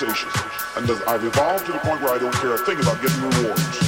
And I've evolved to the point where I don't care a thing about getting rewards.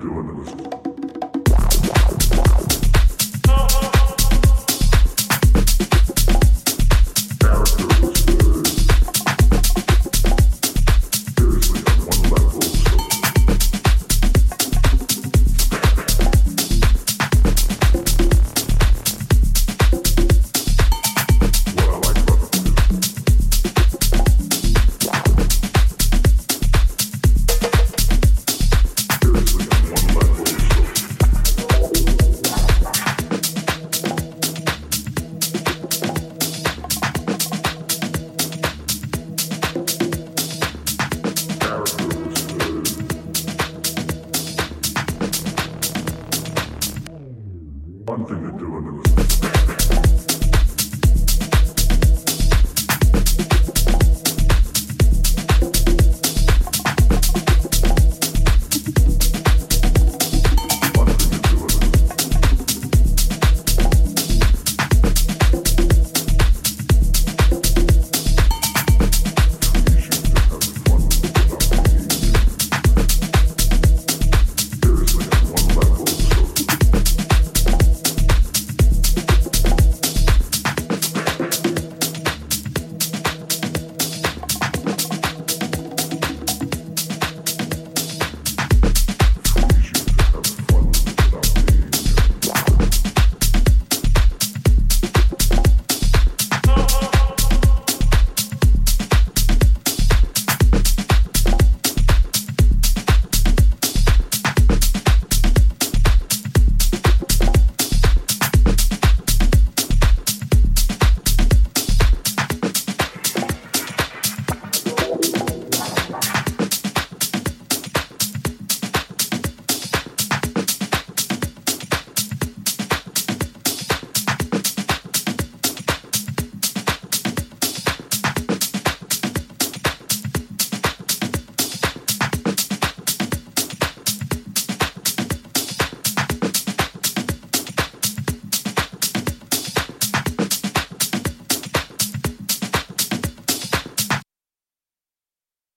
Fun thing to